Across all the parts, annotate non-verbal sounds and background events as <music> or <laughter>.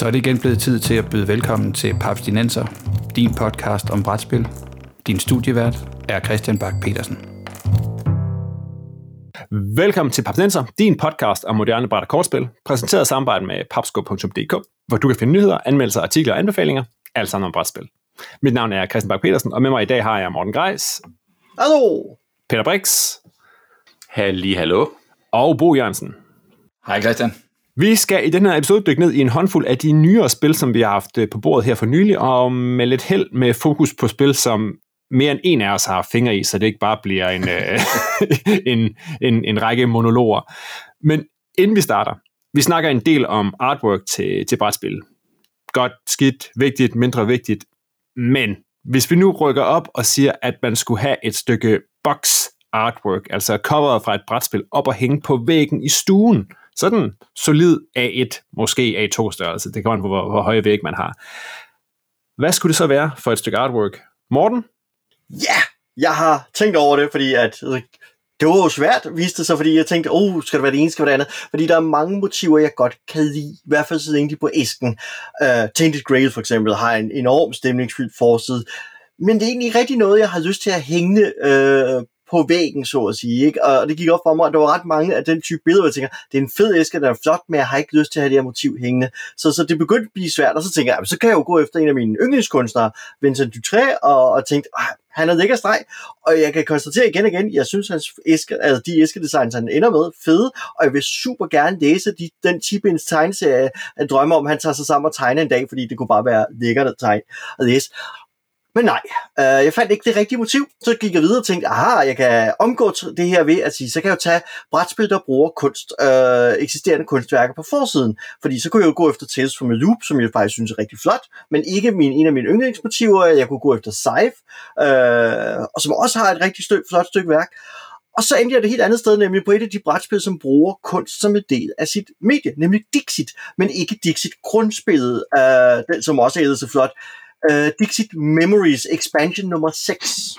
Så er det igen blevet tid til at byde velkommen til Paps Dinenser, din podcast om brætspil. Din studievært er Christian Bak petersen Velkommen til Papsnenser, din podcast om moderne bræt og kortspil, præsenteret i samarbejde med papsko.dk, hvor du kan finde nyheder, anmeldelser, artikler og anbefalinger, alt sammen om brætspil. Mit navn er Christian Bak petersen og med mig i dag har jeg Morten Greis. Hallo! Peter Brix. Halli, hallo. Og Bo Jørgensen. Hej Christian. Vi skal i den her episode dykke ned i en håndfuld af de nyere spil, som vi har haft øh, på bordet her for nylig, og med lidt held med fokus på spil, som mere end en af os har fingre i, så det ikke bare bliver en, øh, <laughs> en, en, en række monologer. Men inden vi starter, vi snakker en del om artwork til, til brætspil. Godt, skidt, vigtigt, mindre vigtigt. Men hvis vi nu rykker op og siger, at man skulle have et stykke box artwork, altså coveret fra et brætspil, op og hænge på væggen i stuen, sådan solid A1, måske A2 størrelse, det kan man på, hvor, hvor høje væg man har. Hvad skulle det så være for et stykke artwork? Morten? Ja, jeg har tænkt over det, fordi at øh, det var jo svært, viste det sig, fordi jeg tænkte, oh, skal det være det ene, skal det være det andet? Fordi der er mange motiver, jeg godt kan lide, i hvert fald så længe de på æsken. Uh, Tainted Grail for eksempel har en enorm stemningsfyldt forside, men det er egentlig rigtig noget, jeg har lyst til at hænge uh, på væggen, så at sige. Ikke? Og det gik op for mig, at der var ret mange af den type billeder, hvor jeg tænker, det er en fed æske, der er flot, men jeg har ikke lyst til at have det her motiv hængende. Så, så det begyndte at blive svært, og så tænker jeg, så kan jeg jo gå efter en af mine yndlingskunstnere, Vincent Dutré, og, og tænkte, han er lækker streg, og jeg kan konstatere igen og igen, jeg synes, hans æske, altså de æskedesigns, han ender med, fede, og jeg vil super gerne læse de, den 10 tegneserie, jeg drømmer om, han tager sig sammen og tegner en dag, fordi det kunne bare være lækkert at tegne og læse. Men nej, øh, jeg fandt ikke det rigtige motiv. Så gik jeg videre og tænkte, aha, jeg kan omgå det her ved at sige, så kan jeg jo tage brætspil, der bruger kunst, øh, eksisterende kunstværker på forsiden. Fordi så kunne jeg jo gå efter Tales from a Loop, som jeg faktisk synes er rigtig flot, men ikke min, en af mine yndlingsmotiver. Jeg kunne gå efter Scythe, øh, og som også har et rigtig stø, flot stykke værk. Og så endte jeg det helt andet sted, nemlig på et af de brætspil, som bruger kunst som en del af sit medie, nemlig Dixit, men ikke Dixit grundspillet, øh, den, som også er så flot uh, Dixit Memories expansion nummer 6.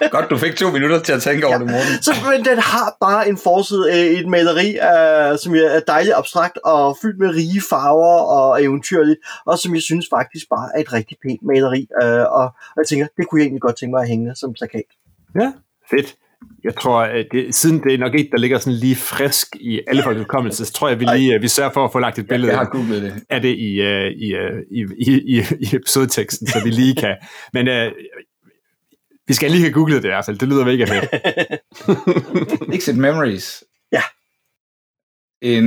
<laughs> Godt, du fik to minutter til at tænke over ja. det, morgen. Så, men den har bare en forside af et maleri, uh, som er dejligt abstrakt og fyldt med rige farver og eventyrligt, og som jeg synes faktisk bare er et rigtig pænt maleri. Uh, og jeg tænker, det kunne jeg egentlig godt tænke mig at hænge som plakat. Ja, fedt jeg tror, at det, siden det er nok ikke, der ligger sådan lige frisk i alle folks hukommelse, så tror jeg, vi lige vi sørger for at få lagt et billede jeg har det. af det i, uh, i, uh, i, i, i episodeteksten, så vi lige kan. <laughs> Men uh, vi skal lige have googlet det i hvert fald. Det lyder mega fedt. <laughs> Exit Memories. Ja. En,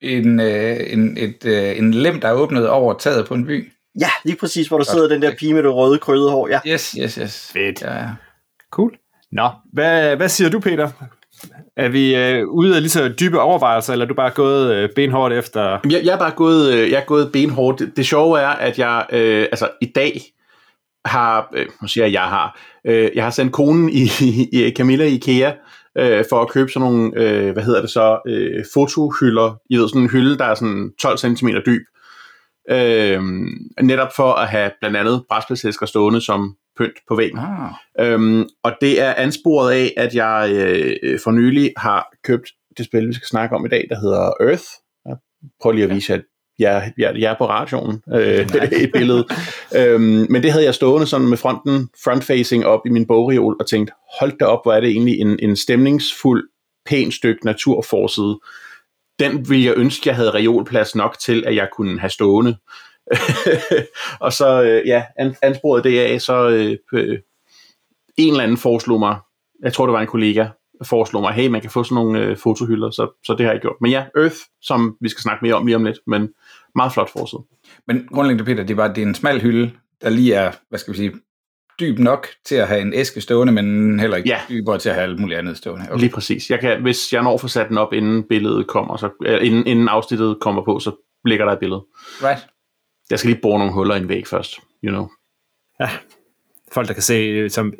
en, en, et, en lem, der er åbnet over taget på en by. Ja, lige præcis, hvor der sidder den der pige med det røde krøllede hår. Ja. Yes, yes, yes. Fedt. Ja, ja. Cool. Nå, hvad, hvad siger du, Peter? Er vi øh, ude af lige så dybe overvejelser, eller er du bare gået øh, benhårdt efter? Jeg, jeg er bare gået, øh, jeg er gået benhårdt. Det, det sjove er, at jeg øh, altså i dag har, øh, nu siger jeg, jeg har, øh, jeg har sendt konen i, i, i Camilla i IKEA øh, for at købe sådan nogle, øh, hvad hedder det så, øh, fotohylder. I ved, sådan en hylde, der er sådan 12 cm dyb. Øh, netop for at have blandt andet brætspilsæsker stående som pynt på væggen. Ah. Øhm, og det er ansporet af, at jeg øh, for nylig har købt det spil, vi skal snakke om i dag, der hedder Earth. Jeg prøver lige at vise, at jeg, jeg, jeg er på radioen, øh, et <laughs> billede. øhm, men det havde jeg stående sådan med fronten, front-facing op i min bogreol, og tænkt, hold da op, hvor er det egentlig en, en stemningsfuld, pæn stykke naturforside. Den ville jeg ønske, jeg havde reolplads nok til, at jeg kunne have stående. <laughs> og så, øh, ja, ansporet det af, så øh, øh, en eller anden foreslog mig, jeg tror det var en kollega, foreslog mig, hey, man kan få sådan nogle øh, fotohylder, så, så det har jeg gjort. Men ja, Earth, som vi skal snakke mere om lige om lidt, men meget flot forside. Men grundlæggende, Peter, det var det er en smal hylde, der lige er, hvad skal vi sige, dyb nok til at have en æske stående, men heller ikke ja. dybere til at have alt muligt andet stående. Okay. Lige præcis. Jeg kan, hvis jeg når for sat den op, inden billedet kommer, så, øh, inden, inden afsnittet kommer på, så ligger der et billede. Right. Jeg skal lige bore nogle huller i en væg først, you know. Ja, folk der kan se, øh, som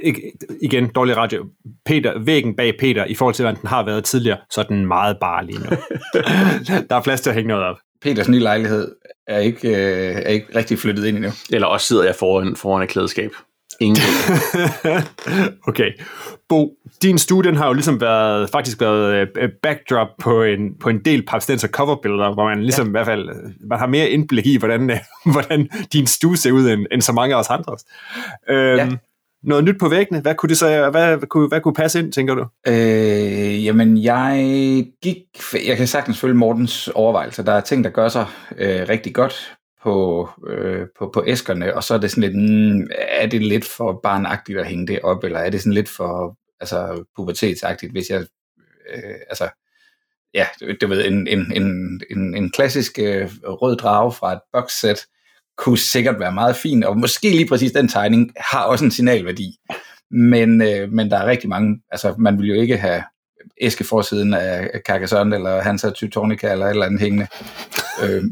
igen, dårlig radio, Peter, væggen bag Peter, i forhold til, hvordan den har været tidligere, så er den meget bare lige nu. <laughs> der er plads til at hænge noget op. Peters nye lejlighed er ikke, øh, er ikke rigtig flyttet ind endnu. Eller også sidder jeg foran, foran et klædeskab. Ingen <laughs> okay. Bo, din studie den har jo ligesom været, faktisk været uh, backdrop på en, på en del papstenser coverbilleder, hvor man ligesom ja. i hvert fald man har mere indblik i, hvordan, uh, <laughs> hvordan din stue ser ud, end, end så mange af os andre. Uh, ja. Noget nyt på væggene, hvad kunne, det så, hvad, hvad, kunne, hvad kunne passe ind, tænker du? Øh, jamen, jeg gik, jeg kan sagtens følge Mortens overvejelser. Der er ting, der gør sig øh, rigtig godt på, øh, på, på æskerne, og så er det sådan lidt, mm, er det lidt for barnagtigt at hænge det op, eller er det sådan lidt for altså, pubertetsagtigt, hvis jeg, øh, altså, ja, du ved, en, en, en, en, en klassisk øh, rød drage fra et boxsæt, kunne sikkert være meget fin, og måske lige præcis den tegning har også en signalværdi. Men, øh, men der er rigtig mange, altså man vil jo ikke have æskeforsiden af Carcassonne, eller Hansa Teutonica, eller et eller andet hængende. Øh,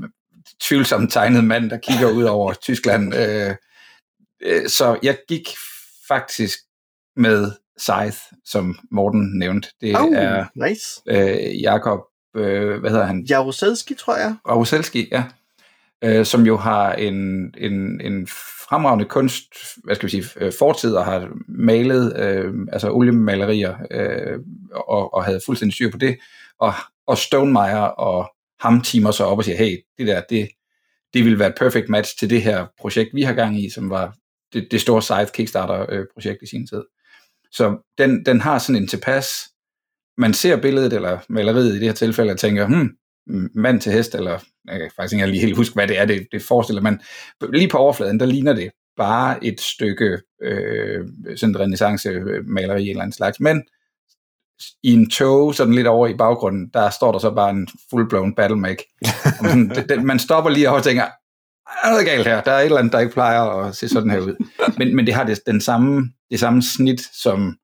tvivlsomt tegnet mand, der kigger ud over Tyskland. Øh, øh, så jeg gik faktisk med Scythe, som Morten nævnte. Det oh, er nice. øh, Jakob, øh, hvad hedder han? Jaroselski, tror jeg. Jaroselski, ja. Øh, som jo har en, en, en fremragende kunst, hvad skal vi sige, øh, fortid og har malet øh, altså oliemalerier øh, og, og havde fuldstændig styr på det. Og, og Stonemeyer og ham timer så op og siger, hey, det der, det, det vil være et perfect match til det her projekt, vi har gang i, som var det, det store Scythe Kickstarter-projekt øh, i sin tid. Så den, den har sådan en tilpas, man ser billedet eller maleriet i det her tilfælde og tænker, hmm, mand til hest, eller jeg kan faktisk ikke lige helt huske, hvad det er, det, det forestiller, men lige på overfladen, der ligner det bare et stykke øh, sådan renaissance maleri eller en slags, men i en tog, sådan lidt over i baggrunden, der står der så bare en full-blown battle make. man, <laughs> man stopper lige og tænker, er noget galt her, der er et eller andet, der ikke plejer at se sådan her ud. Men, men det har det, den samme, det samme snit, som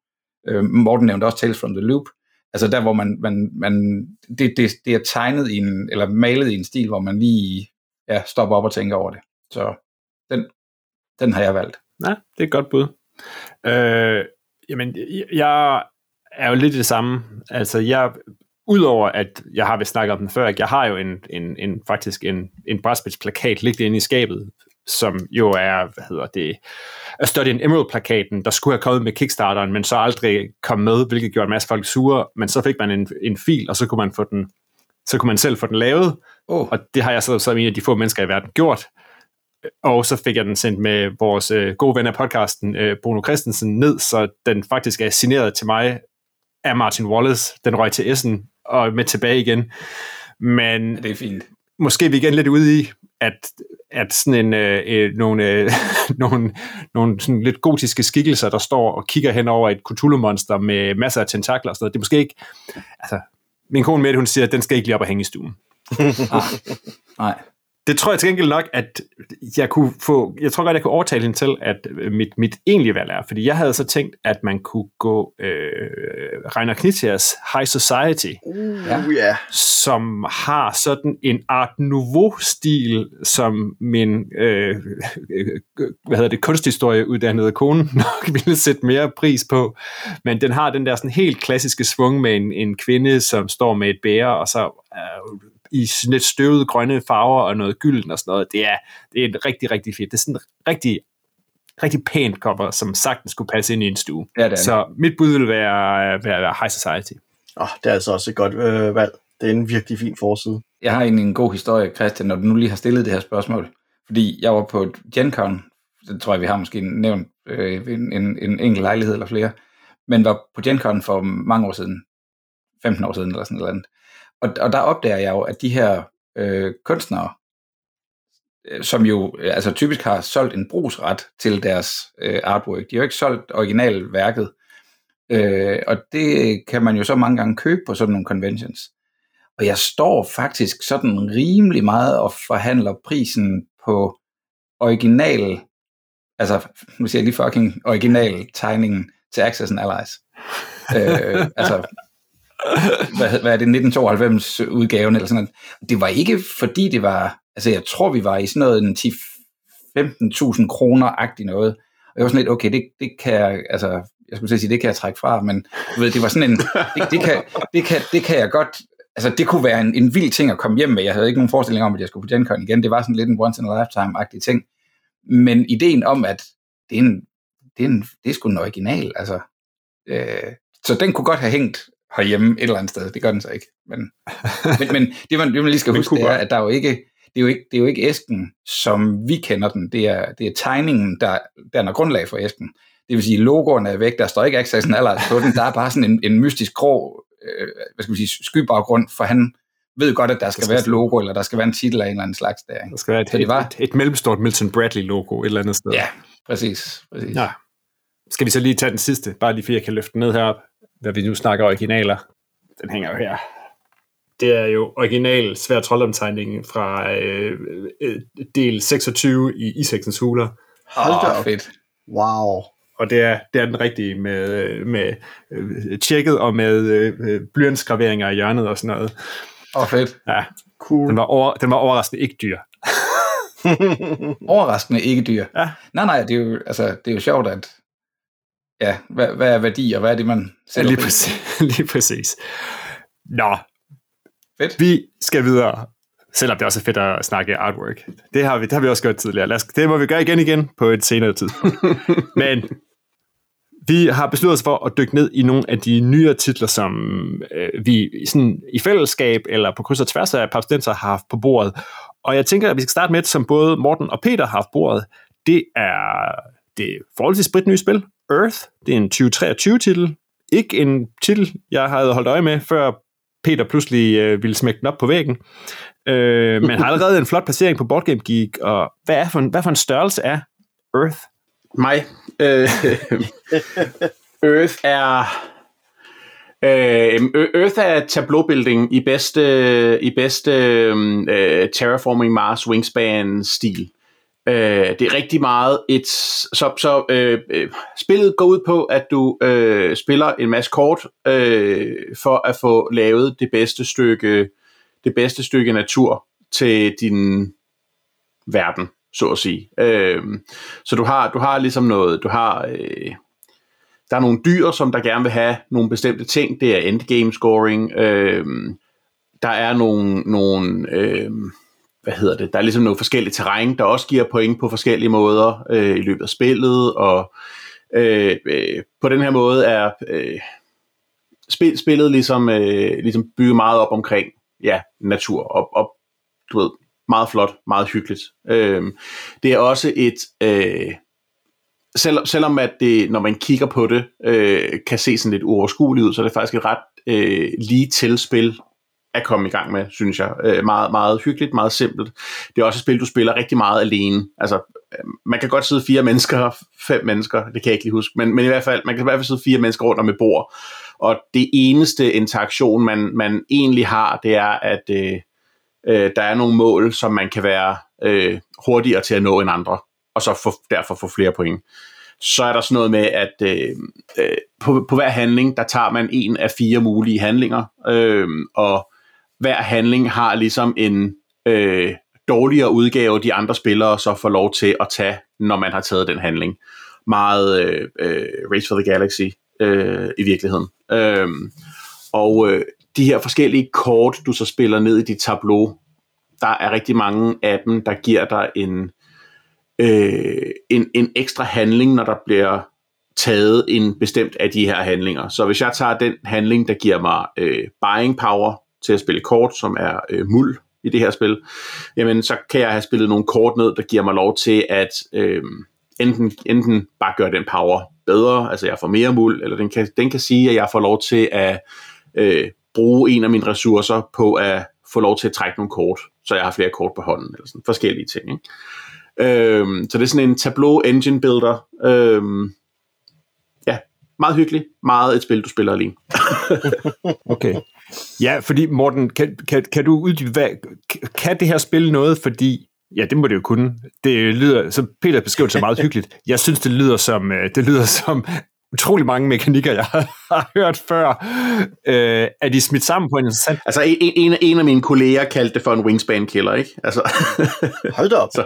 øh, Morten nævnte også Tales from the Loop, altså der, hvor man, man, man det, det, det er tegnet i en, eller malet i en stil, hvor man lige ja, stopper op og tænker over det. Så den, den har jeg valgt. Ja, det er et godt bud. Øh, jamen, jeg er jo lidt det samme. Altså, jeg, udover at jeg har vist snakket om den før, jeg har jo en, en, en faktisk en, en brætspilsplakat liggende inde i skabet, som jo er, hvad hedder det, A Study in Emerald-plakaten, der skulle have kommet med Kickstarteren, men så aldrig kom med, hvilket gjorde en masse folk sure, men så fik man en, en fil, og så kunne man få den, så kunne man selv få den lavet, oh. og det har jeg så som en af de få mennesker i verden gjort, og så fik jeg den sendt med vores øh, gode ven af podcasten, øh, Bruno Christensen, ned, så den faktisk er signeret til mig af Martin Wallace. Den røg til Essen og med tilbage igen. Men det er fint. Måske er vi igen lidt ude i, at, at sådan en, øh, øh nogle, øh, <laughs> nogle, nogle sådan lidt gotiske skikkelser, der står og kigger hen over et Cthulhu-monster med masser af tentakler og sådan noget, det er måske ikke... Altså, min kone med hun siger, at den skal ikke lige op og hænge i stuen. <laughs> ah, nej det tror jeg til gengæld nok, at jeg kunne få, jeg tror godt, jeg kunne overtale hende til, at øh, mit, mit egentlige valg er, fordi jeg havde så tænkt, at man kunne gå øh, Reiner Knizias High Society, uh, ja. yeah. som har sådan en Art Nouveau-stil, som min øh, hvad hedder det, kunsthistorieuddannede kone <laughs> nok ville sætte mere pris på, men den har den der sådan helt klassiske svung med en, en kvinde, som står med et bære, og så øh, i lidt støvede grønne farver og noget gylden og sådan noget. Det er, det er rigtig, rigtig fedt. Det er sådan rigtig, rigtig pænt cover, som sagtens skulle passe ind i en stue. Ja, det er Så mit bud vil være, være, være High Society. Oh, det er altså også et godt øh, valg. Det er en virkelig fin forside. Jeg har egentlig en god historie, Christian, når du nu lige har stillet det her spørgsmål. Fordi jeg var på GenCon, det tror jeg, vi har måske nævnt øh, en, en, en enkelt lejlighed eller flere, men var på GenCon for mange år siden, 15 år siden eller sådan noget. Og, og der opdager jeg jo, at de her øh, kunstnere, øh, som jo øh, altså typisk har solgt en brugsret til deres øh, artwork, de har jo ikke solgt originalværket, øh, og det kan man jo så mange gange købe på sådan nogle conventions. Og jeg står faktisk sådan rimelig meget og forhandler prisen på original, altså nu siger jeg lige fucking original tegningen til Access and Allies. øh, altså hvad, hvad er det, 1992 udgaven eller sådan noget. Det var ikke fordi det var, altså jeg tror vi var i sådan noget en 10-15.000 kroner-agtig noget. Og jeg var sådan lidt, okay, det, det kan jeg, altså, jeg skulle sige, det kan jeg trække fra, men du ved, det var sådan en, det, det, kan, det, kan, det kan jeg godt, altså det kunne være en, en vild ting at komme hjem med. Jeg havde ikke nogen forestilling om, at jeg skulle på GenCon igen. Det var sådan lidt en once in a lifetime-agtig ting. Men ideen om, at det er en det er, en, det er sgu en original, altså. Øh, så den kunne godt have hængt herhjemme et eller andet sted. Det gør den så ikke. Men, men, men <laughs> det, man, det, man lige skal huske, det er, at der er jo ikke, det er jo ikke, det er jo ikke æsken, som vi kender den. Det er, det er tegningen, der danner grundlag for æsken. Det vil sige, logoerne er væk, der står ikke Access Allies på den, der er bare sådan en, en mystisk grå øh, hvad skal vi sige, skybaggrund, for han ved godt, at der skal, skal være et logo, eller der skal være en titel af en eller anden slags der. Ikke? Der skal være et, det var, et, et, et mellemstort Milton Bradley-logo et eller andet sted. Ja, præcis. præcis. Ja. Skal vi så lige tage den sidste, bare lige fordi jeg kan løfte den ned herop, da vi nu snakker originaler. Den hænger jo her. Det er jo original svær trolddomtegningen fra øh, øh, del 26 i Isaksens huler. Hold da oh, fedt. Wow og det er, det er den rigtige med, med øh, tjekket og med øh, blyantsgraveringer i hjørnet og sådan noget. Åh, oh, fedt. Ja, cool. Den var, over, den var overraskende ikke dyr. overraskende ikke dyr? Ja. Nej, nej, det er jo, altså, det er jo sjovt, at ja, hvad, hvad er værdi, og hvad er det, man sætter ja, lige, præcis, <laughs> lige præcis. Nå, Fedt. Vi skal videre, selvom det også er fedt at snakke artwork. Det har vi, det har vi også gjort tidligere. Lad os, det må vi gøre igen igen på et senere tidspunkt. <laughs> Men vi har besluttet os for at dykke ned i nogle af de nyere titler, som øh, vi sådan, i fællesskab eller på kryds og tværs af Papstenser har haft på bordet. Og jeg tænker, at vi skal starte med et, som både Morten og Peter har haft på bordet. Det er det forholdsvis sprit nye spil, Earth. Det er en 2023-titel. Ikke en titel, jeg havde holdt øje med, før Peter pludselig øh, ville smække den op på væggen. Øh, men har allerede en flot placering på Boardgame Geek, og hvad, er for en, hvad for en størrelse er Earth? Mig. Øh, <laughs> Earth er... Øh, Earth er tableau building i bedste, i bedste øh, Terraforming Mars Wingspan-stil. Øh, det er rigtig meget et... Så, så øh, øh, spillet går ud på, at du øh, spiller en masse kort øh, for at få lavet det bedste stykke det bedste stykke natur til din verden så at sige. Øh, så du har, du har ligesom noget, du har, øh, der er nogle dyr, som der gerne vil have nogle bestemte ting, det er endgame scoring, øh, der er nogle, nogle øh, hvad hedder det, der er ligesom noget forskelligt terræn, der også giver point på forskellige måder øh, i løbet af spillet, og øh, øh, på den her måde er øh, spil, spillet ligesom, øh, ligesom bygget meget op omkring ja, natur, og, og du ved, meget flot, meget hyggeligt. Øh, det er også et, øh, selv, selvom at det, når man kigger på det, øh, kan se sådan lidt uoverskueligt ud, så er det faktisk et ret øh, lige til spil at komme i gang med, synes jeg. Øh, meget, meget hyggeligt, meget simpelt. Det er også et spil, du spiller rigtig meget alene. Altså, øh, man kan godt sidde fire mennesker, fem mennesker, det kan jeg ikke lige huske, men, men i hvert fald, man kan i hvert fald sidde fire mennesker rundt om et bord, og det eneste interaktion, man, man egentlig har, det er, at øh, øh, der er nogle mål, som man kan være øh, hurtigere til at nå end andre, og så få, derfor få flere point. Så er der sådan noget med, at øh, øh, på, på hver handling, der tager man en af fire mulige handlinger, øh, og hver handling har ligesom en øh, dårligere udgave, de andre spillere så får lov til at tage, når man har taget den handling. Meget øh, øh, Race for the Galaxy øh, i virkeligheden. Øh, og øh, de her forskellige kort, du så spiller ned i dit tableau, der er rigtig mange af dem, der giver dig en, øh, en, en ekstra handling, når der bliver taget en bestemt af de her handlinger. Så hvis jeg tager den handling, der giver mig øh, buying power til at spille kort, som er øh, muld i det her spil, jamen så kan jeg have spillet nogle kort ned, der giver mig lov til at øh, enten, enten bare gøre den power bedre, altså jeg får mere muld, eller den kan, den kan sige, at jeg får lov til at øh, bruge en af mine ressourcer på at få lov til at trække nogle kort, så jeg har flere kort på hånden, eller sådan forskellige ting. Ikke? Øhm, så det er sådan en Tableau Engine Builder. Øhm, meget hyggelig. Meget et spil, du spiller alene. <laughs> okay. Ja, fordi Morten, kan, kan, kan du uddybe, hvad, kan det her spil noget, fordi Ja, det må det jo kunne. Det lyder, som Peter beskriver det så meget hyggeligt. Jeg synes, det lyder som, øh, det lyder som utrolig mange mekanikker, jeg <laughs> har hørt før. Øh, er de smidt sammen på en interessant... Altså, en, en, en af mine kolleger kaldte det for en wingspan killer, ikke? Altså, <laughs> Hold da op. Så,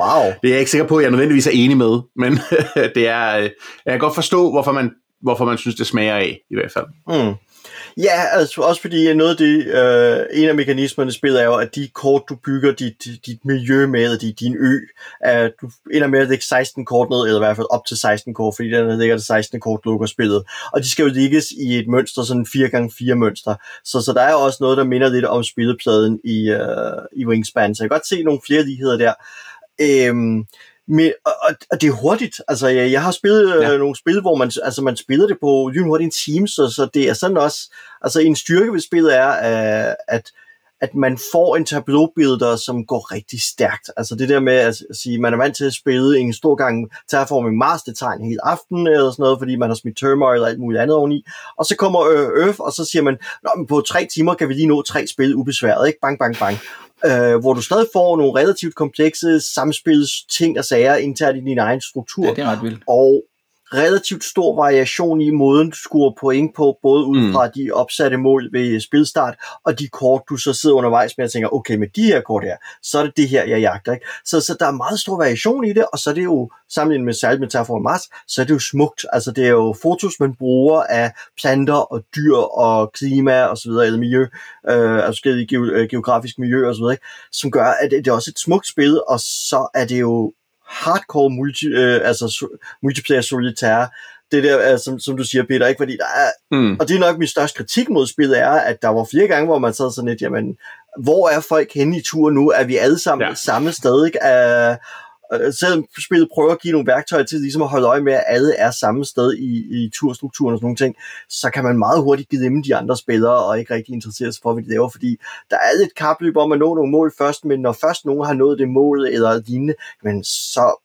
wow. Det er jeg ikke sikker på, at jeg nødvendigvis er enig med, men <laughs> det er... Øh, jeg kan godt forstå, hvorfor man, hvorfor man synes, det smager af, i hvert fald. Mm. Ja, altså også fordi øh, noget af det, øh, en af mekanismerne i spillet er jo, at de kort, du bygger dit, dit miljø med, dit, din ø, at du ender med at lægge 16 kort ned, eller i hvert fald op til 16 kort, fordi der ligger det 16 kort, lukker spillet. Og de skal jo ligges i et mønster, sådan 4x4 mønster. Så, så der er jo også noget, der minder lidt om spillepladen i, øh, i Wingspan. Så jeg kan godt se nogle flere ligheder der. Øhm, men, og, og det er hurtigt. Altså, jeg, jeg har spillet øh, ja. øh, nogle spil, hvor man, altså, man spiller det på lynhurtigt en time, så, så det er sådan også... Altså, en styrke ved spillet er, øh, at at man får en tableaubilder, som går rigtig stærkt. Altså det der med at sige, man er vant til at spille en stor gang Terraforming Mars, det tager en hel aften eller sådan noget, fordi man har smidt Turmoil og alt muligt andet oveni. Og så kommer Earth, og så siger man, Nå, men på tre timer kan vi lige nå tre spil ubesværet, ikke? Bang, bang, bang øh, hvor du stadig får nogle relativt komplekse samspils ting og sager internt i din egen struktur. Ja, det er ret vildt. Og relativt stor variation i måden, du scorer point på, både ud mm. fra mm. de opsatte mål ved spilstart, og de kort, du så sidder undervejs med og tænker, okay, med de her kort her, så er det det her, jeg jagter. Ikke? Så, så der er meget stor variation i det, og så er det jo, sammenlignet med særligt med Terraform Mars, så er det jo smukt. Altså det er jo fotos, man bruger af planter og dyr og klima og så videre, eller miljø, øh, altså forskellige ge- geografiske miljø og så videre, ikke? som gør, at det er også et smukt spil, og så er det jo hardcore multi, øh, altså multiplayer solitaire, det der, altså, som, som du siger, Peter, ikke? Fordi der er, mm. og det er nok min største kritik mod spillet, er, at der var flere gange, hvor man sad sådan lidt, jamen, hvor er folk henne i tur nu? Er vi alle sammen ja. samme sted, ikke? Uh, selvom spillet prøver at give nogle værktøjer til ligesom at holde øje med, at alle er samme sted i, i turstrukturen og sådan nogle ting, så kan man meget hurtigt glemme de andre spillere og ikke rigtig interessere sig for, hvad de laver, fordi der er lidt kapløb om at nå nogle mål først, men når først nogen har nået det mål eller lignende, men så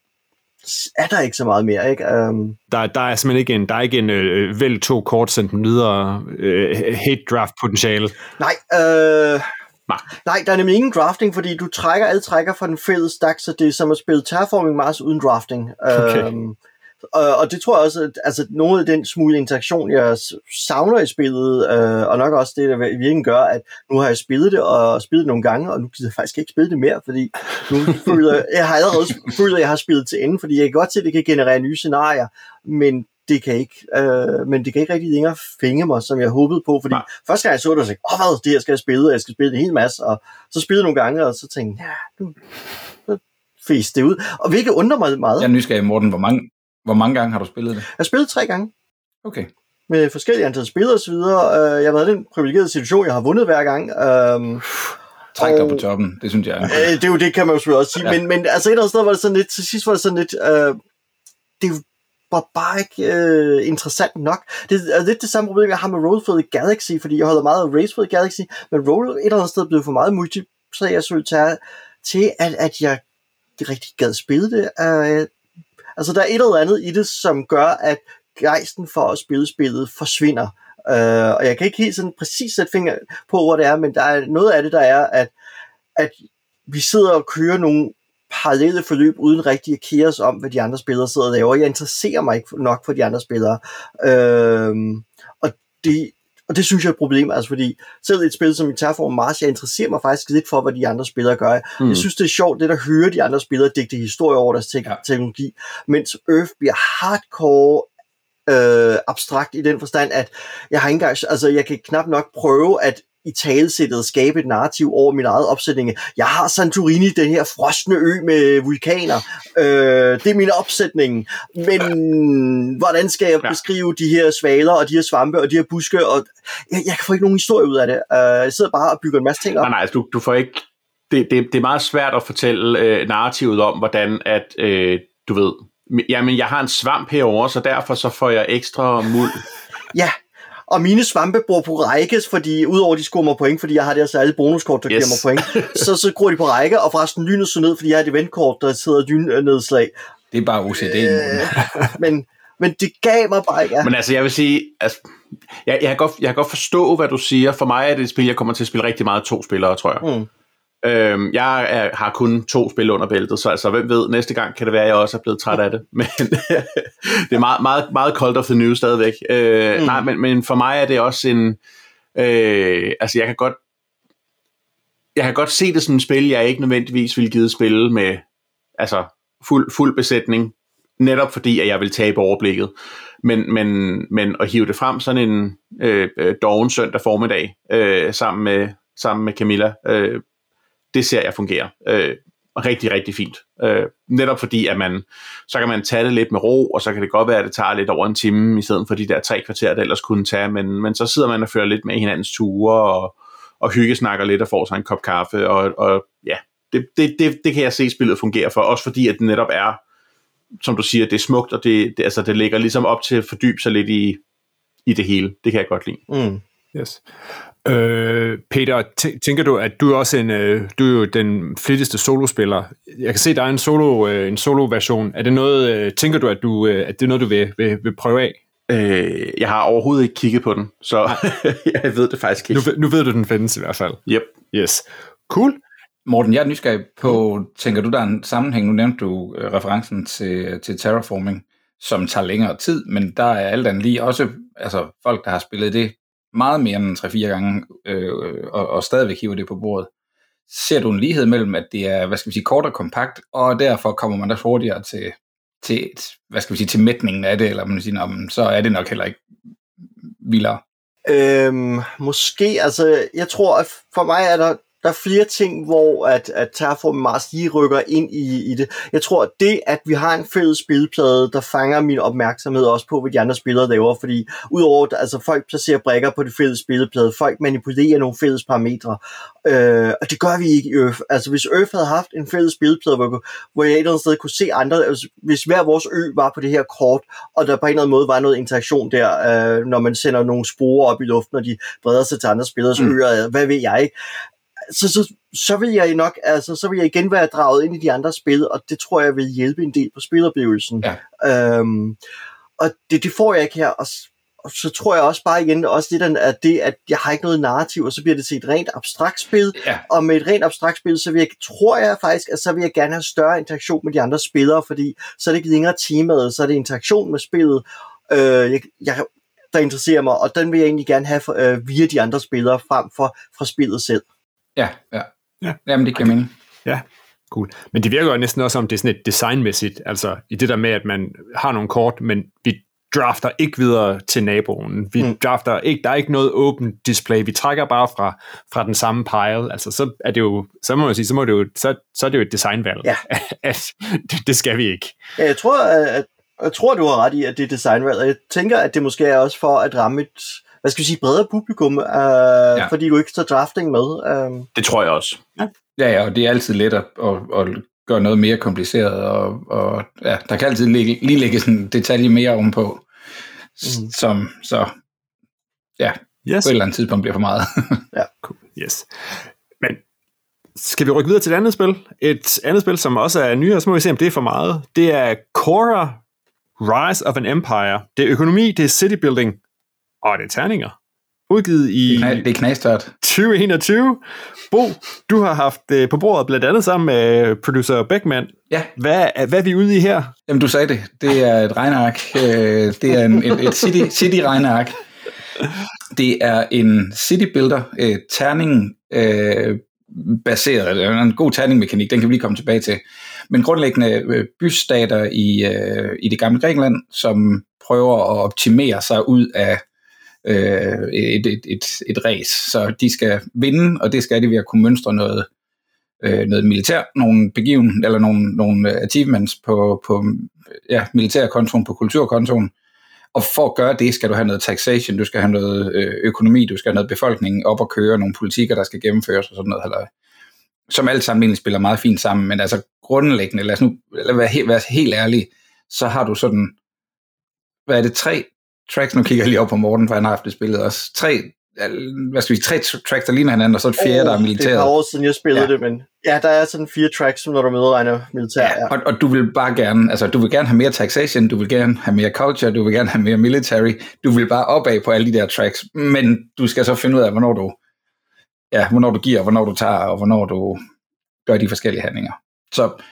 er der ikke så meget mere, ikke? Um... Der, der er simpelthen ikke en, der er ikke en øh, vel to kort sendt videre øh, hate draft potentiale. Nej, øh, Nej, der er nemlig ingen drafting, fordi du trækker alle trækker fra den fælles stack, så det er som at spille Terraforming Mars uden drafting. Okay. Øhm, og, og det tror jeg også, at altså, nogle af den smule interaktion, jeg savner i spillet, øh, og nok også det, der virkelig gør, at nu har jeg spillet det, og spillet det nogle gange, og nu gider jeg faktisk ikke spille det mere, fordi nu <laughs> føler jeg, jeg har allerede følt, at jeg har spillet til ende, fordi jeg kan godt se, at det kan generere nye scenarier, men det kan ikke, øh, men det kan ikke rigtig længere fænge mig, som jeg håbede på, fordi Nej. første gang jeg så det, så tænkte åh, hvad, det her skal jeg spille, og jeg skal spille en hel masse, og så spillede jeg nogle gange, og så tænkte jeg, ja, nu, så fæs det ud, og hvilket undrer mig meget. Jeg er nysgerrig, Morten, hvor mange, hvor mange gange har du spillet det? Jeg har spillet tre gange. Okay. Med forskellige antal spillere osv. Øh, jeg har været i den privilegerede situation, jeg har vundet hver gang. Øh, Træk dig på toppen, det synes jeg. Øh, det er jo det, kan man jo selvfølgelig også sige. Ja. Men, men altså et eller andet sted var det sådan lidt, til sidst var det sådan lidt, øh, det, var bare ikke øh, interessant nok. Det er lidt det samme problem, jeg har med Rollfield Galaxy, fordi jeg holder meget af Racefield Galaxy, men Roll et eller andet sted blev for meget multiplayer solitaire til, at, at jeg rigtig gad spille det. Uh, altså, der er et eller andet i det, som gør, at gejsten for at spille spillet forsvinder. Uh, og jeg kan ikke helt sådan præcis sætte finger på, hvor det er, men der er noget af det, der er, at, at vi sidder og kører nogle parallelle forløb, uden rigtig at kære os om, hvad de andre spillere sidder og laver. Jeg interesserer mig ikke nok for de andre spillere. Øhm, og det, og det synes jeg er et problem, altså fordi selv et spil som i Terraform Mars, jeg interesserer mig faktisk lidt for, hvad de andre spillere gør. Mm. Jeg synes, det er sjovt, det der hører de andre spillere digte historier over deres te- ja. teknologi, mens Earth bliver hardcore øh, abstrakt i den forstand, at jeg har ikke engang, altså jeg kan knap nok prøve at i talesættet skabe et narrativ over min eget opsætning. Jeg har Santorini, den her frosne ø med vulkaner. Øh, det er min opsætning. Men hvordan skal jeg beskrive de her svaler og de her svampe og de her buske? Og jeg, jeg kan få ikke nogen historie ud af det. Øh, jeg sidder bare og bygger en masse ting op. Nej, nej, altså, du, du får ikke... Det, det, det er meget svært at fortælle øh, narrativet om, hvordan at, øh, du ved, jamen jeg har en svamp herover, så derfor så får jeg ekstra muld. ja, og mine svampe bor på række, fordi udover de scorer mig point, fordi jeg har det her særlige bonuskort, der yes. giver mig point, <laughs> så, så gror de på række, og forresten lynet så ned, fordi jeg har et eventkort, der sidder dyn-nedslag. Det er bare OCD. Øh, men, men det gav mig bare ikke. Ja. Men altså, jeg vil sige, altså, jeg, jeg, kan godt, jeg kan godt forstå, hvad du siger. For mig er det et spil, jeg kommer til at spille rigtig meget to spillere, tror jeg. Mm. Øhm, jeg er, har kun to spil under bæltet, så altså, hvem ved, næste gang kan det være, at jeg også er blevet træt af det. <laughs> Men <laughs> det er meget, meget, meget cold of the news stadigvæk. Øh, mm. Nej, men, men for mig er det også en... Øh, altså, jeg kan godt jeg kan godt se det som et spil, jeg ikke nødvendigvis ville give spille med altså fuld, fuld besætning netop fordi, at jeg vil tabe overblikket. Men, men, men at hive det frem sådan en øh, øh, doven søndag formiddag øh, sammen, med, sammen med Camilla, øh, det ser jeg fungerer øh, rigtig, rigtig fint. Øh, netop fordi, at man, så kan man tage det lidt med ro, og så kan det godt være, at det tager lidt over en time, i stedet for de der tre kvarter, det ellers kunne tage, men, men så sidder man og fører lidt med hinandens ture, og, og hyggesnakker lidt og får sig en kop kaffe, og, og ja, det, det, det, det kan jeg se spillet fungere for, også fordi at det netop er, som du siger, det er smukt, og det, det, altså, det ligger ligesom op til at fordybe sig lidt i, i det hele. Det kan jeg godt lide. Mm. Yes. Øh, Peter, tænker du, at du er også en, øh, du er jo den flittigste solospiller. Jeg kan se, der er en solo, øh, en solo version. Er det noget, øh, tænker du, at, du, øh, at det er noget, du vil, vil, vil prøve af? Øh, jeg har overhovedet ikke kigget på den, så <laughs> jeg ved det faktisk ikke. Nu, nu ved du, den findes i hvert fald. Yep. Yes. Cool. Morten, jeg er nysgerrig på, tænker du, der er en sammenhæng, nu nævnte du øh, referencen til, til terraforming, som tager længere tid, men der er alt andet lige også altså, folk, der har spillet det meget mere end 3-4 gange, øh, og, og stadigvæk hiver det på bordet. Ser du en lighed mellem, at det er, hvad skal vi sige, kort og kompakt, og derfor kommer man da hurtigere til, til, hvad skal vi sige, til mætningen af det, eller man siger, om, så er det nok heller ikke vildere. Øhm, måske, altså, jeg tror, at for mig er der, der er flere ting, hvor at, at Terraform Mars lige rykker ind i, i det. Jeg tror, at det, at vi har en fælles spilplade, der fanger min opmærksomhed også på, hvad de andre spillere laver, fordi udover, at altså, folk placerer brækker på det fælles spilplade, folk manipulerer nogle fælles parametre, øh, og det gør vi ikke i Earth. Altså, hvis Earth havde haft en fælles spilplade, hvor, hvor jeg et eller andet sted kunne se andre, altså, hvis hver vores ø var på det her kort, og der på en eller anden måde var noget interaktion der, øh, når man sender nogle spore op i luften, og de breder sig til andre spillers mm. øer, hvad ved jeg ikke, så, så, så vil jeg nok, altså, så vil jeg igen være draget ind i de andre spil, og det tror jeg vil hjælpe en del på spiloplevelsen. Ja. Øhm, og det, det får jeg ikke her, og, og så tror jeg også bare igen, også det, at det, at jeg har ikke noget narrativ, og så bliver det til et rent abstrakt spil, ja. og med et rent abstrakt spil, så vil jeg, tror jeg faktisk, at så vil jeg gerne have større interaktion med de andre spillere, fordi så er det ikke længere temaet, så er det interaktion med spillet, øh, jeg, jeg, der interesserer mig, og den vil jeg egentlig gerne have for, øh, via de andre spillere, frem for fra spillet selv. Ja, ja. ja. Jamen, det kan mening. Ja, cool. Men det virker jo næsten også som, det er sådan et designmæssigt, altså i det der med, at man har nogle kort, men vi drafter ikke videre til naboen. Vi mm. drafter ikke, der er ikke noget open display. Vi trækker bare fra, fra den samme pile. Altså, så er det jo, så må man sige, så, må det jo, så, så er det jo et designvalg. Ja. <laughs> at, det, det, skal vi ikke. Ja, jeg tror, at, jeg tror, du har ret i, at det er designvalg. Jeg tænker, at det måske er også for at ramme et, hvad skal vi sige, bredere publikum, øh, ja. fordi du ikke tager drafting med. Øh. Det tror jeg også. Ja, ja, ja og det er altid let at, at, at gøre noget mere kompliceret, og, og ja, der kan altid ligge, lige ligge sådan en detalje mere ovenpå, mm. som så, ja, yes. på et eller andet tidspunkt bliver for meget. <laughs> ja, cool. Yes. Men skal vi rykke videre til et andet spil? Et andet spil, som også er nyere, så må vi se, om det er for meget. Det er Cora Rise of an Empire. Det er økonomi, det er city building, og det er terninger. Udgivet i det er knastørt. 2021. Bo, du har haft det på bordet blandt andet sammen med producer Beckman. Ja. Hvad, hvad er vi ude i her? Jamen, du sagde det. Det er et regnark. Øh, det er en, et, et city, city regnark. Det er en city builder, et terning øh, baseret, en god terningmekanik, den kan vi lige komme tilbage til. Men grundlæggende øh, bystater i, øh, i det gamle Grækenland, som prøver at optimere sig ud af øh, et, et, et, et race. Så de skal vinde, og det skal de ved at kunne mønstre noget, øh, noget militær, nogle begiven, eller nogle, nogle achievements på, på ja, militærkontoen, på kulturkontoen. Og for at gøre det, skal du have noget taxation, du skal have noget øh, økonomi, du skal have noget befolkning op og køre, nogle politikker, der skal gennemføres og sådan noget. Eller, som alt sammen egentlig spiller meget fint sammen, men altså grundlæggende, lad os nu lad være, helt, være helt ærlig, så har du sådan, hvad er det, tre tracks, nu kigger jeg lige op på Morten, for han har haft det spillet også, tre hvad skal vi tre tracks, der ligner hinanden, og så et fjerde, oh, der er militæret. Det er et par år siden, jeg spillede ja. det, men ja, der er sådan fire tracks, når du medregner militær. Ja, ja. Og, og, du vil bare gerne, altså du vil gerne have mere taxation, du vil gerne have mere culture, du vil gerne have mere military, du vil bare opad på alle de der tracks, men du skal så finde ud af, hvornår du, ja, hvornår du giver, hvornår du tager, og hvornår du gør de forskellige handlinger. Så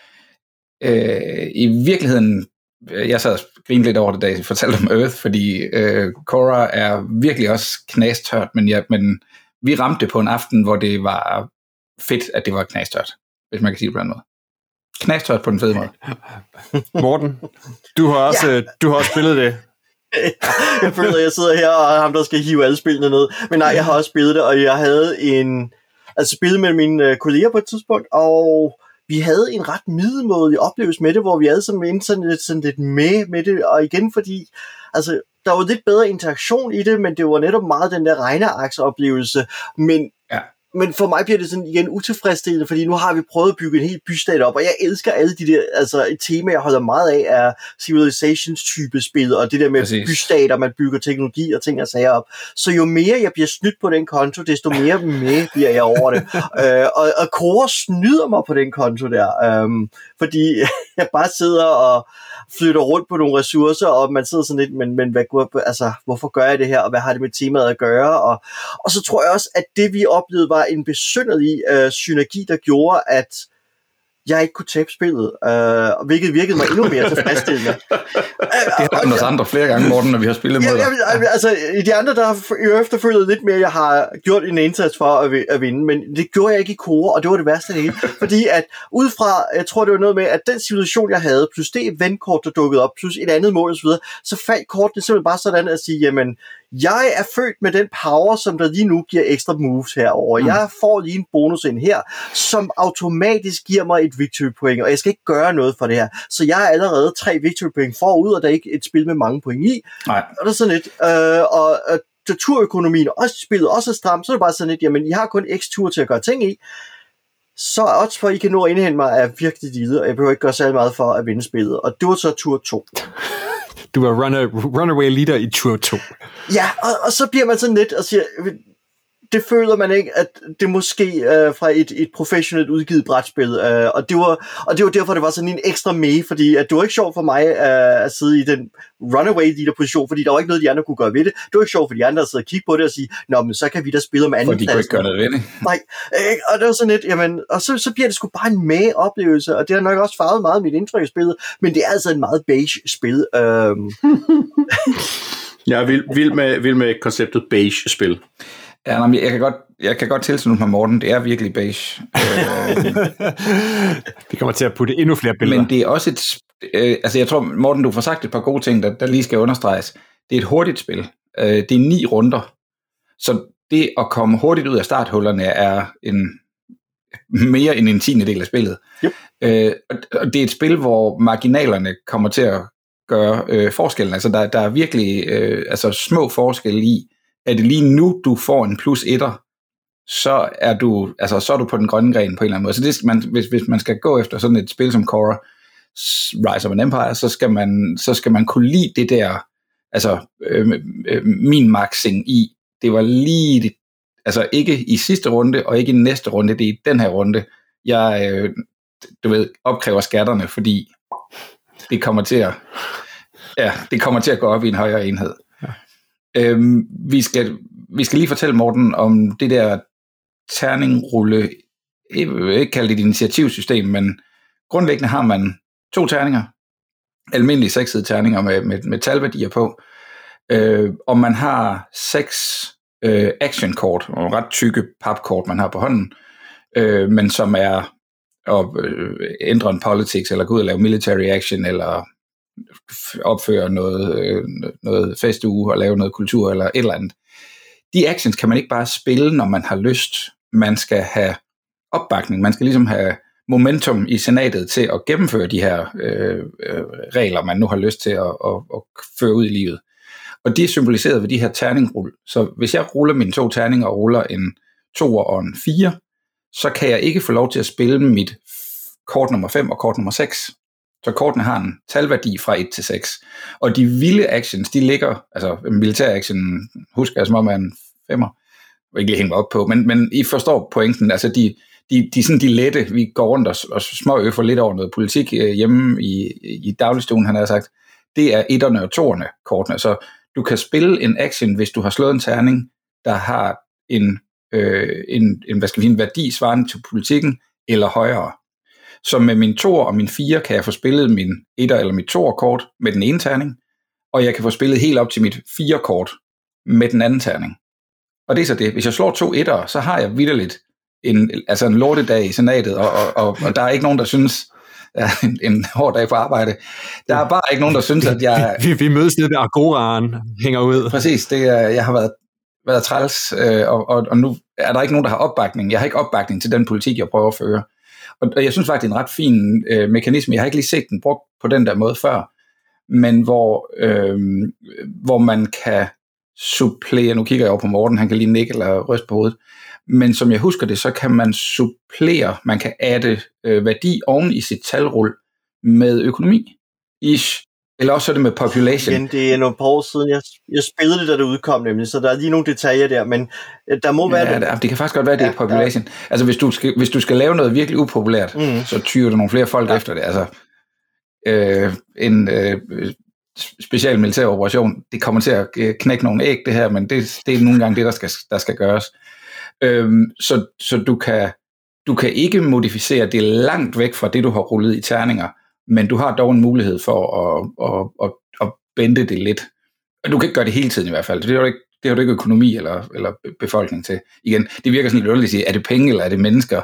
øh, i virkeligheden jeg sad og grinede lidt over det, da jeg fortalte om Earth, fordi øh, Cora er virkelig også knastørt, men, ja, men vi ramte det på en aften, hvor det var fedt, at det var knastørt, hvis man kan sige det på den måde. knastørt på den fede måde. <laughs> Morten, du har også, ja. du har også spillet det. <laughs> jeg føler, at jeg sidder her og er ham, der skal hive alle spillene ned. Men nej, jeg har også spillet det, og jeg havde en... Altså spillet med mine øh, kolleger på et tidspunkt, og vi havde en ret middelmådig oplevelse med det, hvor vi alle sammen endte sådan, lidt, sådan lidt med med det, og igen fordi, altså, der var lidt bedre interaktion i det, men det var netop meget den der regnearksoplevelse, men men for mig bliver det sådan igen utilfredsstillende, fordi nu har vi prøvet at bygge en helt bystat op, og jeg elsker alle de der, altså et tema, jeg holder meget af, er civilizations type spil, og det der med Præcis. bystater, man bygger teknologi og ting og sager op. Så jo mere jeg bliver snydt på den konto, desto mere med bliver jeg over det. <laughs> øh, og, og Kåre snyder mig på den konto der, øhm, fordi <laughs> jeg bare sidder og flytter rundt på nogle ressourcer, og man sidder sådan lidt, men, men hvad, altså, hvorfor gør jeg det her, og hvad har det med temaet at gøre? Og, og så tror jeg også, at det vi oplevede var en besynderlig øh, synergi, der gjorde, at jeg ikke kunne tabe spillet, øh, hvilket virkede mig endnu mere tilfredsstillende. <laughs> Det har os andre flere gange, Morten, når vi har spillet mod Ja, dig. jeg, altså, i de andre, der har efterfølget lidt mere, jeg har gjort en indsats for at, at vinde, men det gjorde jeg ikke i kore, og det var det værste af det hele. <laughs> fordi at ud fra, jeg tror det var noget med, at den situation, jeg havde, plus det eventkort, der dukkede op, plus et andet mål osv., så faldt kortene simpelthen bare sådan at sige, jamen, jeg er født med den power, som der lige nu giver ekstra moves herover. Mm. Jeg får lige en bonus ind her, som automatisk giver mig et victory point, og jeg skal ikke gøre noget for det her. Så jeg er allerede tre victory point forud, og der er ikke et spil med mange point i. Nej. Og der er sådan lidt, øh, og da turøkonomien og også spillet også er stramt, så er det bare sådan lidt, jamen I har kun x tur til at gøre ting i, så odds for, at I kan nå at indhente mig, er virkelig lille, og jeg behøver ikke gøre særlig meget for at vinde spillet. Og det var så tur 2. <laughs> Du er runner, runaway leader i tur 2. Ja, og, og så bliver man sådan lidt og siger, det føler man ikke, at det måske øh, fra et, et professionelt udgivet brætspil. Øh, og, det var, og det var derfor, det var sådan en ekstra med, fordi at det var ikke sjovt for mig øh, at sidde i den runaway leader position, fordi der var ikke noget, de andre kunne gøre ved det. Det var ikke sjovt for de andre at sidde og kigge på det og sige, nå, men så kan vi da spille om anden For de kunne ikke gøre noget ved det. Nej, ikke? og det var sådan lidt, jamen, og så, så bliver det sgu bare en med oplevelse, og det har nok også farvet meget mit indtryk af spillet, men det er altså en meget beige spil. Øhm, <laughs> Jeg er vild, vild, med, vild med konceptet beige-spil. Ja, nej, jeg kan godt, jeg kan godt tilslutte mig, Morten. Det er virkelig beige. Øh, <laughs> Vi kommer til at putte endnu flere billeder. men det er også et... Øh, altså, jeg tror, Morten, du får sagt et par gode ting, der, der lige skal understreges. Det er et hurtigt spil. Øh, det er ni runder. Så det at komme hurtigt ud af starthullerne er en mere end en tiende del af spillet. Yep. Øh, og- og det er et spil, hvor marginalerne kommer til at gøre øh, forskellen. Altså, der, der er virkelig øh, altså, små forskelle i, er det lige nu, du får en plus etter, så er du, altså, så er du på den grønne gren på en eller anden måde. Så det skal man, hvis, hvis man skal gå efter sådan et spil som Cora, Rise of an Empire, så skal man, så skal man kunne lide det der, altså øh, øh, min maxing i, det var lige, det, altså ikke i sidste runde, og ikke i næste runde, det er i den her runde, jeg, øh, du ved, opkræver skatterne, fordi det kommer til at, ja, det kommer til at gå op i en højere enhed. Øhm, vi, skal, vi skal lige fortælle Morten om det der terningrulle, jeg vil ikke kalde det et initiativsystem, men grundlæggende har man to terninger, almindelige seksede terninger med, med, med talværdier på, øh, og man har seks øh, actionkort, og ret tykke papkort, man har på hånden, øh, men som er at øh, ændre en politics, eller gå ud og lave military action, eller opføre noget, øh, noget festuge, og lave noget kultur, eller et eller andet. De actions kan man ikke bare spille, når man har lyst. Man skal have opbakning. Man skal ligesom have momentum i senatet til at gennemføre de her øh, øh, regler, man nu har lyst til at, at, at føre ud i livet. Og det er symboliseret ved de her terningrull. Så hvis jeg ruller mine to terninger og ruller en 2 og en 4, så kan jeg ikke få lov til at spille mit kort nummer 5 og kort nummer 6. Så kortene har en talværdi fra 1 til 6. Og de vilde actions, de ligger, altså militær action, husker jeg som om er en femmer, jeg ikke lige hænge mig op på, men, men I forstår pointen, altså de, de, de, sådan de lette, vi går rundt og, og småøffer lidt over noget politik øh, hjemme i, i dagligstuen, han har sagt, det er etterne og toerne kortene, så du kan spille en action, hvis du har slået en terning, der har en, øh, en, en, hvad skal vi sige, en værdi svarende til politikken, eller højere. Så med min 2 og min 4 kan jeg få spillet min 1 eller mit 2 kort med den ene terning, og jeg kan få spillet helt op til mit 4 kort med den anden terning. Og det er så det. Hvis jeg slår to etter, så har jeg vidderligt en, altså en lortedag i senatet, og, og, og, og der er ikke nogen, der synes, <laughs> en, en hård dag på arbejde. Der er bare ikke nogen, der synes, at jeg... vi, vi mødes nede ved Agoraen, hænger ud. Præcis, det er, jeg har været, været træls, øh, og, og, og nu er der ikke nogen, der har opbakning. Jeg har ikke opbakning til den politik, jeg prøver at føre. Og, og jeg synes faktisk, det er en ret fin øh, mekanisme. Jeg har ikke lige set den brugt på den der måde før, men hvor, øh, hvor man kan supplere, nu kigger jeg over på Morten, han kan lige nikke eller ryste på hovedet, men som jeg husker det, så kan man supplere, man kan adde øh, værdi oven i sit talrul med økonomi. Ish. Eller også er det med population. Igen, det er nogle par år siden, jeg, jeg spillede det, da det udkom nemlig, så der er lige nogle detaljer der, men øh, der må være... Ja, det, det kan faktisk godt være, at det ja, er population. Ja. Altså, hvis du, skal, hvis du skal lave noget virkelig upopulært, mm. så tyrer du nogle flere folk ja. efter det. Altså, øh, en øh, special militær operation, det kommer til at øh, knække nogle æg, det her, men det, det er nogle gange det, der skal, der skal gøres. Øhm, så, så du kan, du kan ikke modificere det langt væk fra det, du har rullet i terninger, men du har dog en mulighed for at, at, at, at bende det lidt. Og du kan ikke gøre det hele tiden i hvert fald. Det har du ikke, det har du ikke økonomi eller, eller befolkning til. Igen, det virker sådan lidt underligt at sige, er det penge eller er det mennesker?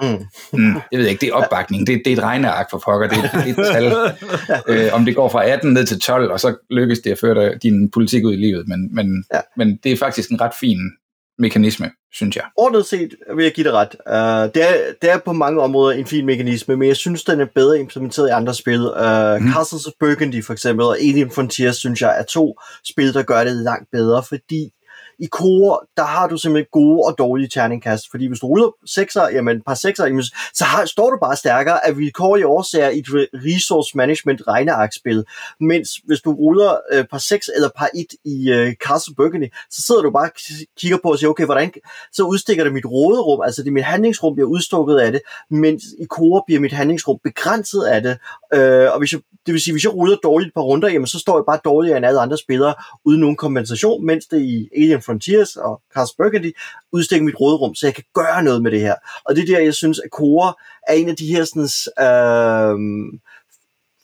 Mm. Mm, jeg ved ikke, det er opbakning. Det, det er et regneark for pokker. Det, det er et tal. <laughs> øh, om det går fra 18 ned til 12, og så lykkes det at føre dig, din politik ud i livet. Men, men, ja. men det er faktisk en ret fin mekanisme, synes jeg. Ordnet set vil jeg give det ret. Uh, det, er, det er på mange områder en fin mekanisme, men jeg synes, den er bedre implementeret i andre spil. Uh, mm. Castles of Burgundy for eksempel, og Alien Frontiers, synes jeg, er to spil, der gør det langt bedre, fordi i core, der har du simpelthen gode og dårlige terningkast, fordi hvis du ruller sekser, jamen par sekser, jamen, så har, står du bare stærkere. Af vilkårlige årsager i et resource management regnearkspil, mens hvis du ruller øh, par 6 eller par 1 i øh, Castle Burgundy, så sidder du bare og kigger på og siger, okay, hvordan, så udstikker det mit råderum, altså det mit handlingsrum bliver udstukket af det, mens i core bliver mit handlingsrum begrænset af det, øh, og hvis jeg, det vil sige, hvis jeg ruller dårligt et par runder, jamen så står jeg bare dårligere end alle andre spillere, uden nogen kompensation, mens det i Alien Frontiers og Cars Burgundy udstikker mit rådrum, så jeg kan gøre noget med det her. Og det er der, jeg synes, at Core er en af de her sådan, øh,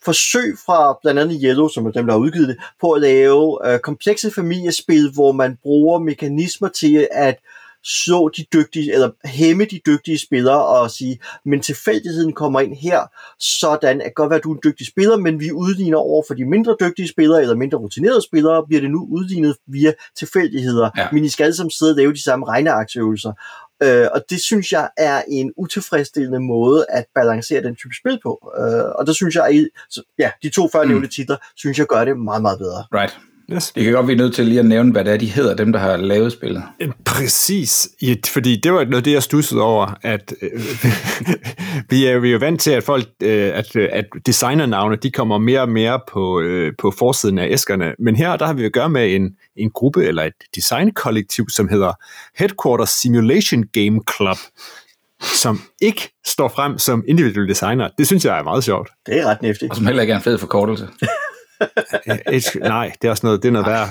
forsøg fra blandt andet Yellow, som er dem, der har udgivet det, på at lave øh, komplekse familiespil, hvor man bruger mekanismer til at så de dygtige, eller hæmme de dygtige spillere og sige, men tilfældigheden kommer ind her, sådan at godt være, at du er en dygtig spiller, men vi udligner over for de mindre dygtige spillere, eller mindre rutinerede spillere, bliver det nu udlignet via tilfældigheder. Ja. Men I skal alle sammen sidde og lave de samme regneaktieøvelser. Øh, og det synes jeg er en utilfredsstillende måde at balancere den type spil på. Øh, og der synes jeg, at ja, de to før nævnte mm. titler, synes jeg gør det meget, meget bedre. Right. Yes. Det kan godt være nødt til lige at nævne, hvad det er, de hedder, dem der har lavet spillet. Øh, præcis, ja, fordi det var noget det, jeg stussede over, at øh, <laughs> vi, er, vi er jo vant til, at folk, øh, at, at designernavne, de kommer mere og mere på, øh, på forsiden af æskerne, men her der har vi at gøre med en, en gruppe eller et designkollektiv, som hedder Headquarters Simulation Game Club, som ikke står frem som individuelle designer. Det synes jeg er meget sjovt. Det er ret næftigt. Og som heller ikke er en fed forkortelse. <laughs> nej, det er også noget, det er noget værd.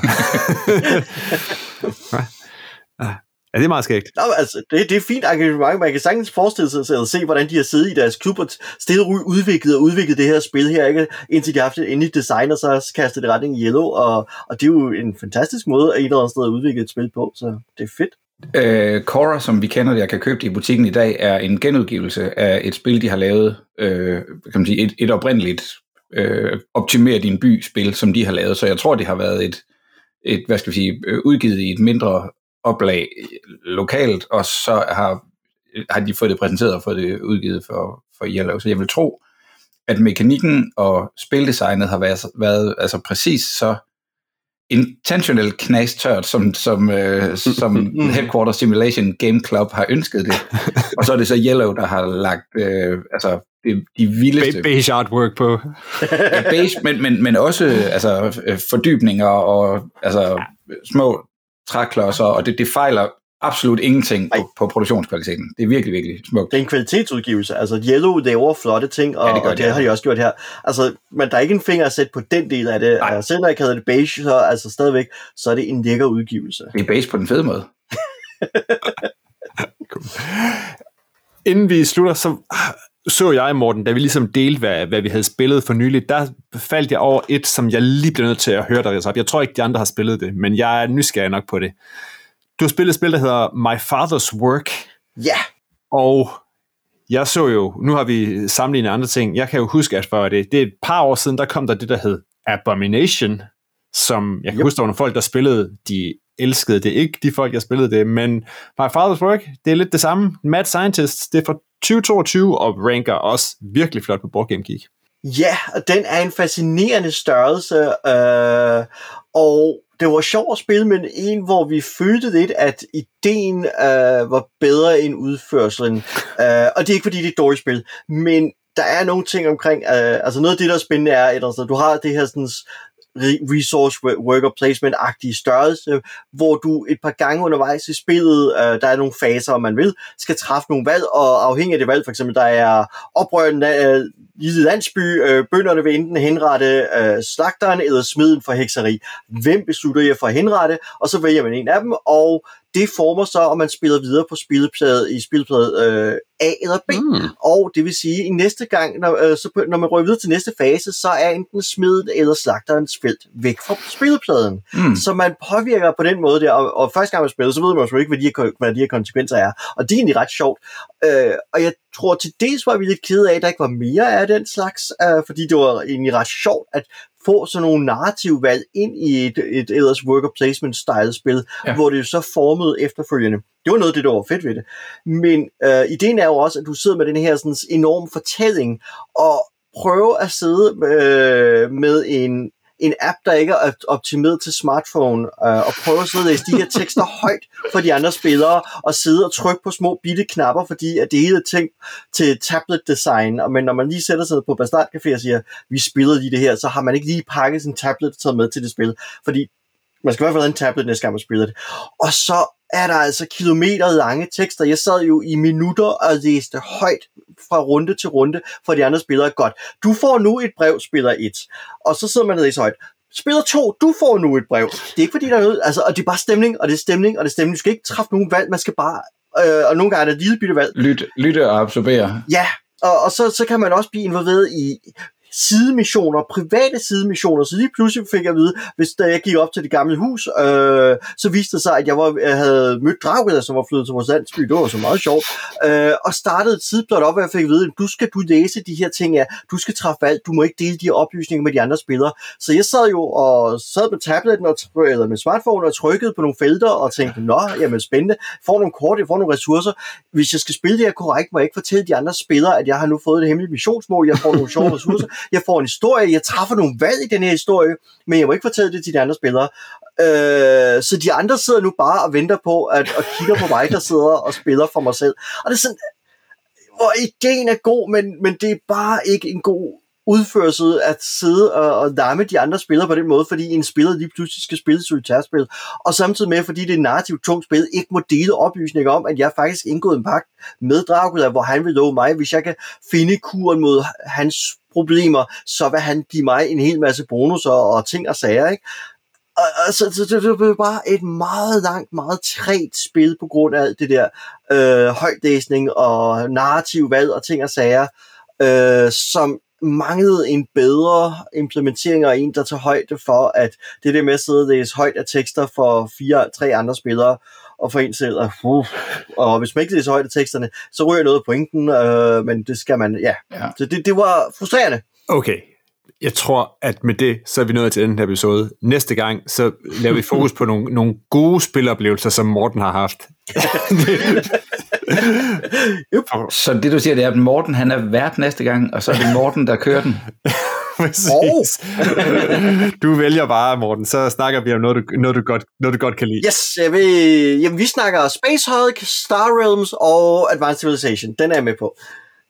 Ja, <laughs> det er meget skægt. Nå, altså, det, det er fint engagement. Man kan sagtens forestille sig at se, hvordan de har siddet i deres klub og stille og udviklet og udviklet det her spil her, ikke? indtil de har haft et endeligt design, og så kastet det retning i yellow, og, og det er jo en fantastisk måde at et eller andet sted at udvikle et spil på, så det er fedt. Uh, Cora, som vi kender det, jeg kan købe det i butikken i dag, er en genudgivelse af et spil, de har lavet, uh, kan man sige, et, et oprindeligt øh, optimere din by-spil, som de har lavet. Så jeg tror, det har været et, et hvad skal vi sige, øh, udgivet i et mindre oplag lokalt, og så har, har de fået det præsenteret og fået det udgivet for, for Yellow. Så jeg vil tro, at mekanikken og spildesignet har været, været altså præcis så intentional knastørt, som, som, øh, som <laughs> Headquarter Simulation Game Club har ønsket det. og så er det så Yellow, der har lagt øh, altså det, de vildeste... Beige artwork på. ja, beige, men, men, men også altså, fordybninger og altså, små træklodser, og det, det fejler absolut ingenting på, på produktionskvaliteten. Det er virkelig, virkelig smukt. Det er en kvalitetsudgivelse. Altså, Yellow laver flotte ting, og, ja, det, og det, det har de også gjort her. Altså, men der er ikke en finger at sætte på den del af det. Altså, selv når jeg kalder det beige, så altså stadigvæk, så er det en lækker udgivelse. Det er beige på den fede måde. <laughs> cool. Inden vi slutter, så så jeg, Morten, da vi ligesom delte, hvad, hvad vi havde spillet for nylig, der faldt jeg over et, som jeg lige blev nødt til at høre dig op. Jeg tror ikke, de andre har spillet det, men jeg er nysgerrig nok på det. Du har spillet et spil, der hedder My Father's Work. Ja. Og jeg så jo, nu har vi sammenlignet andre ting, jeg kan jo huske, at for det, det er et par år siden, der kom der det, der hed Abomination, som jeg kan yep. huske, der var nogle folk, der spillede, de elskede det ikke, de folk, jeg spillede det, men My Father's Work, det er lidt det samme. Mad Scientist, det er fra 2022, og ranker også virkelig flot på Board Game Geek. Ja, og den er en fascinerende størrelse, øh, og det var sjovt at spille med en, hvor vi følte lidt, at ideen øh, var bedre end udførselen. <laughs> øh, og det er ikke, fordi det er et dårligt spil, men der er nogle ting omkring, øh, altså noget af det, der er spændende er, at du har det her sådan, resource worker placement-agtige størrelse, hvor du et par gange undervejs i spillet, øh, der er nogle faser, om man vil, skal træffe nogle valg, og afhængig af det valg, for eksempel, der er oprørende øh, lille landsby, øh, bønderne vil enten henrette øh, slagteren eller smiden for hekseri. Hvem beslutter jeg for at henrette? Og så vælger man en af dem, og det former så, om man spiller videre på spilplade, i spilplade øh, A eller B. Mm. Og det vil sige, at i næste gang, når, øh, så, når man rører videre til næste fase, så er enten smidet eller slagterens felt væk fra spilpladen. Mm. Så man påvirker på den måde der, og, og første gang man spiller, så ved man jo ikke, hvad de, her, hvad de her konsekvenser er. Og det er egentlig ret sjovt. Øh, og jeg tror til dels var vi lidt kede af, at der ikke var mere af den slags, øh, fordi det var egentlig ret sjovt, at få sådan nogle narrative valg ind i et, et ellers worker placement style spil, ja. hvor det er så formet efterfølgende. Det var noget af det, der var fedt ved det. Men øh, ideen er jo også, at du sidder med den her sådan, enorm fortælling, og prøve at sidde øh, med en, en app, der ikke er optimeret til smartphone, øh, og prøve at sidde og læse de her tekster <laughs> højt for de andre spillere, og sidde og trykke på små bitte knapper, fordi at det hele er tænkt til tablet design, og men når man lige sætter sig på Bastard Café og siger, vi spiller lige det her, så har man ikke lige pakket sin tablet taget med til det spil, fordi man skal i hvert fald have en tablet næste gang man spiller det. Og så er der altså kilometer lange tekster. Jeg sad jo i minutter og læste højt fra runde til runde for de andre spillere. Godt, du får nu et brev, spiller 1. Og så sidder man og læser højt. Spiller 2, du får nu et brev. Det er ikke fordi, der er noget, altså, og det er bare stemning, og det er stemning, og det er stemning. Du skal ikke træffe nogen valg, man skal bare, øh, og nogle gange er det et lille bitte valg. Lyt, lytte og absorbere. Ja, og, og så, så kan man også blive involveret i sidemissioner, private sidemissioner, så lige pludselig fik jeg at vide, hvis da jeg gik op til det gamle hus, øh, så viste det sig, at jeg, var, jeg havde mødt Dracula, som var flyttet til vores landsby, det var så meget sjovt, øh, og startede et op, og jeg fik at vide, du skal du læse de her ting, ja, du skal træffe valg, du må ikke dele de her oplysninger med de andre spillere. Så jeg sad jo og sad med tabletten og, eller med smartphone og trykkede på nogle felter og tænkte, nå, jamen spændende, får nogle kort, jeg får nogle ressourcer. Hvis jeg skal spille det her korrekt, må jeg ikke fortælle de andre spillere, at jeg har nu fået et hemmeligt missionsmål, jeg får nogle sjove ressourcer jeg får en historie, jeg træffer nogle valg i den her historie, men jeg må ikke fortælle det til de andre spillere. Øh, så de andre sidder nu bare og venter på, at, og kigger på mig, der sidder og spiller for mig selv. Og det er sådan, hvor ideen er god, men, men det er bare ikke en god udførelse at sidde og, og lamme de andre spillere på den måde, fordi en spiller lige pludselig skal spille solitærspil, og samtidig med, fordi det er narrativt tungt spil, ikke må dele oplysninger om, at jeg faktisk indgået en pagt med Dracula, hvor han vil love mig, hvis jeg kan finde kuren mod hans problemer, så vil han give mig en hel masse bonusser og ting og sager, ikke? Og, og så, så, det blev bare et meget langt, meget træt spil på grund af alt det der øh, højtlæsning og narrativ valg og ting og sager, øh, som manglede en bedre implementering og en, der tager højde for, at det der med at sidde og læse højt af tekster for fire, tre andre spillere, og for en selv, og, uh, og hvis man ikke læser højt af teksterne, så ryger noget af pointen, øh, men det skal man, ja. ja. Så det, det var frustrerende. Okay, jeg tror, at med det, så er vi nået til den her episode. Næste gang, så laver vi fokus på nogle, nogle gode spiloplevelser, som Morten har haft. <laughs> yep. Så det du siger, det er, at Morten han er vært næste gang, og så er det Morten, der kører den. <laughs> Oh. du vælger bare, Morten, så snakker vi om noget, du, noget, du, godt, noget, du godt kan lide. Yes, jeg vil, jamen, vi snakker Space Hulk, Star Realms og Advanced Civilization. Den er jeg med på.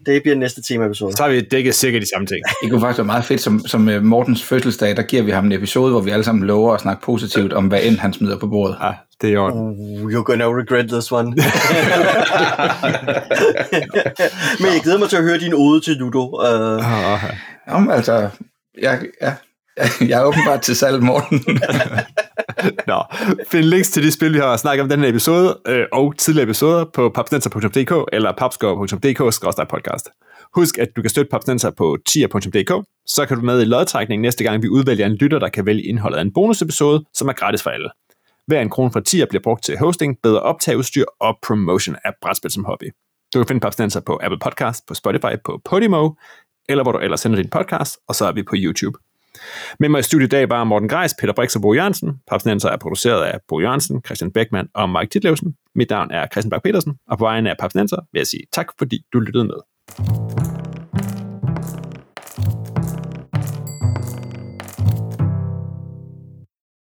Det bliver næste tema episode. Så har vi dækket sikkert de samme ting. Det kunne faktisk være meget fedt, som, som øh, Mortens fødselsdag, der giver vi ham en episode, hvor vi alle sammen lover at snakke positivt om, hvad end han smider på bordet. Ja, det er jo. Uh, you're gonna regret this one. <laughs> Men jeg glæder mig til at høre din ode til Ludo. Uh... Uh, Jamen, altså, jeg, ja, jeg er åbenbart til salg, Morten. <laughs> Nå, find links til de spil, vi har snakket om den her episode, øh, og tidligere episoder på papsnenser.dk eller papskov.dk-podcast. Husk, at du kan støtte Papsnenser på tier.dk, så kan du med i lodtrækningen næste gang, vi udvælger en lytter, der kan vælge indholdet af en bonusepisode, som er gratis for alle. Hver en krone fra tier bliver brugt til hosting, bedre optageudstyr og promotion af brætspil som hobby. Du kan finde Papsnenser på Apple Podcast, på Spotify, på Podimo, eller hvor du ellers sender din podcast, og så er vi på YouTube. Med mig i studiet i dag var Morten Greis, Peter Brix og Bo Jørgensen. Papsnenser er produceret af Bo Jørgensen, Christian Beckmann og Mike Titlevsen. Mit navn er Christian Bak petersen og på vegne af Papsnenser vil jeg sige tak, fordi du lyttede med.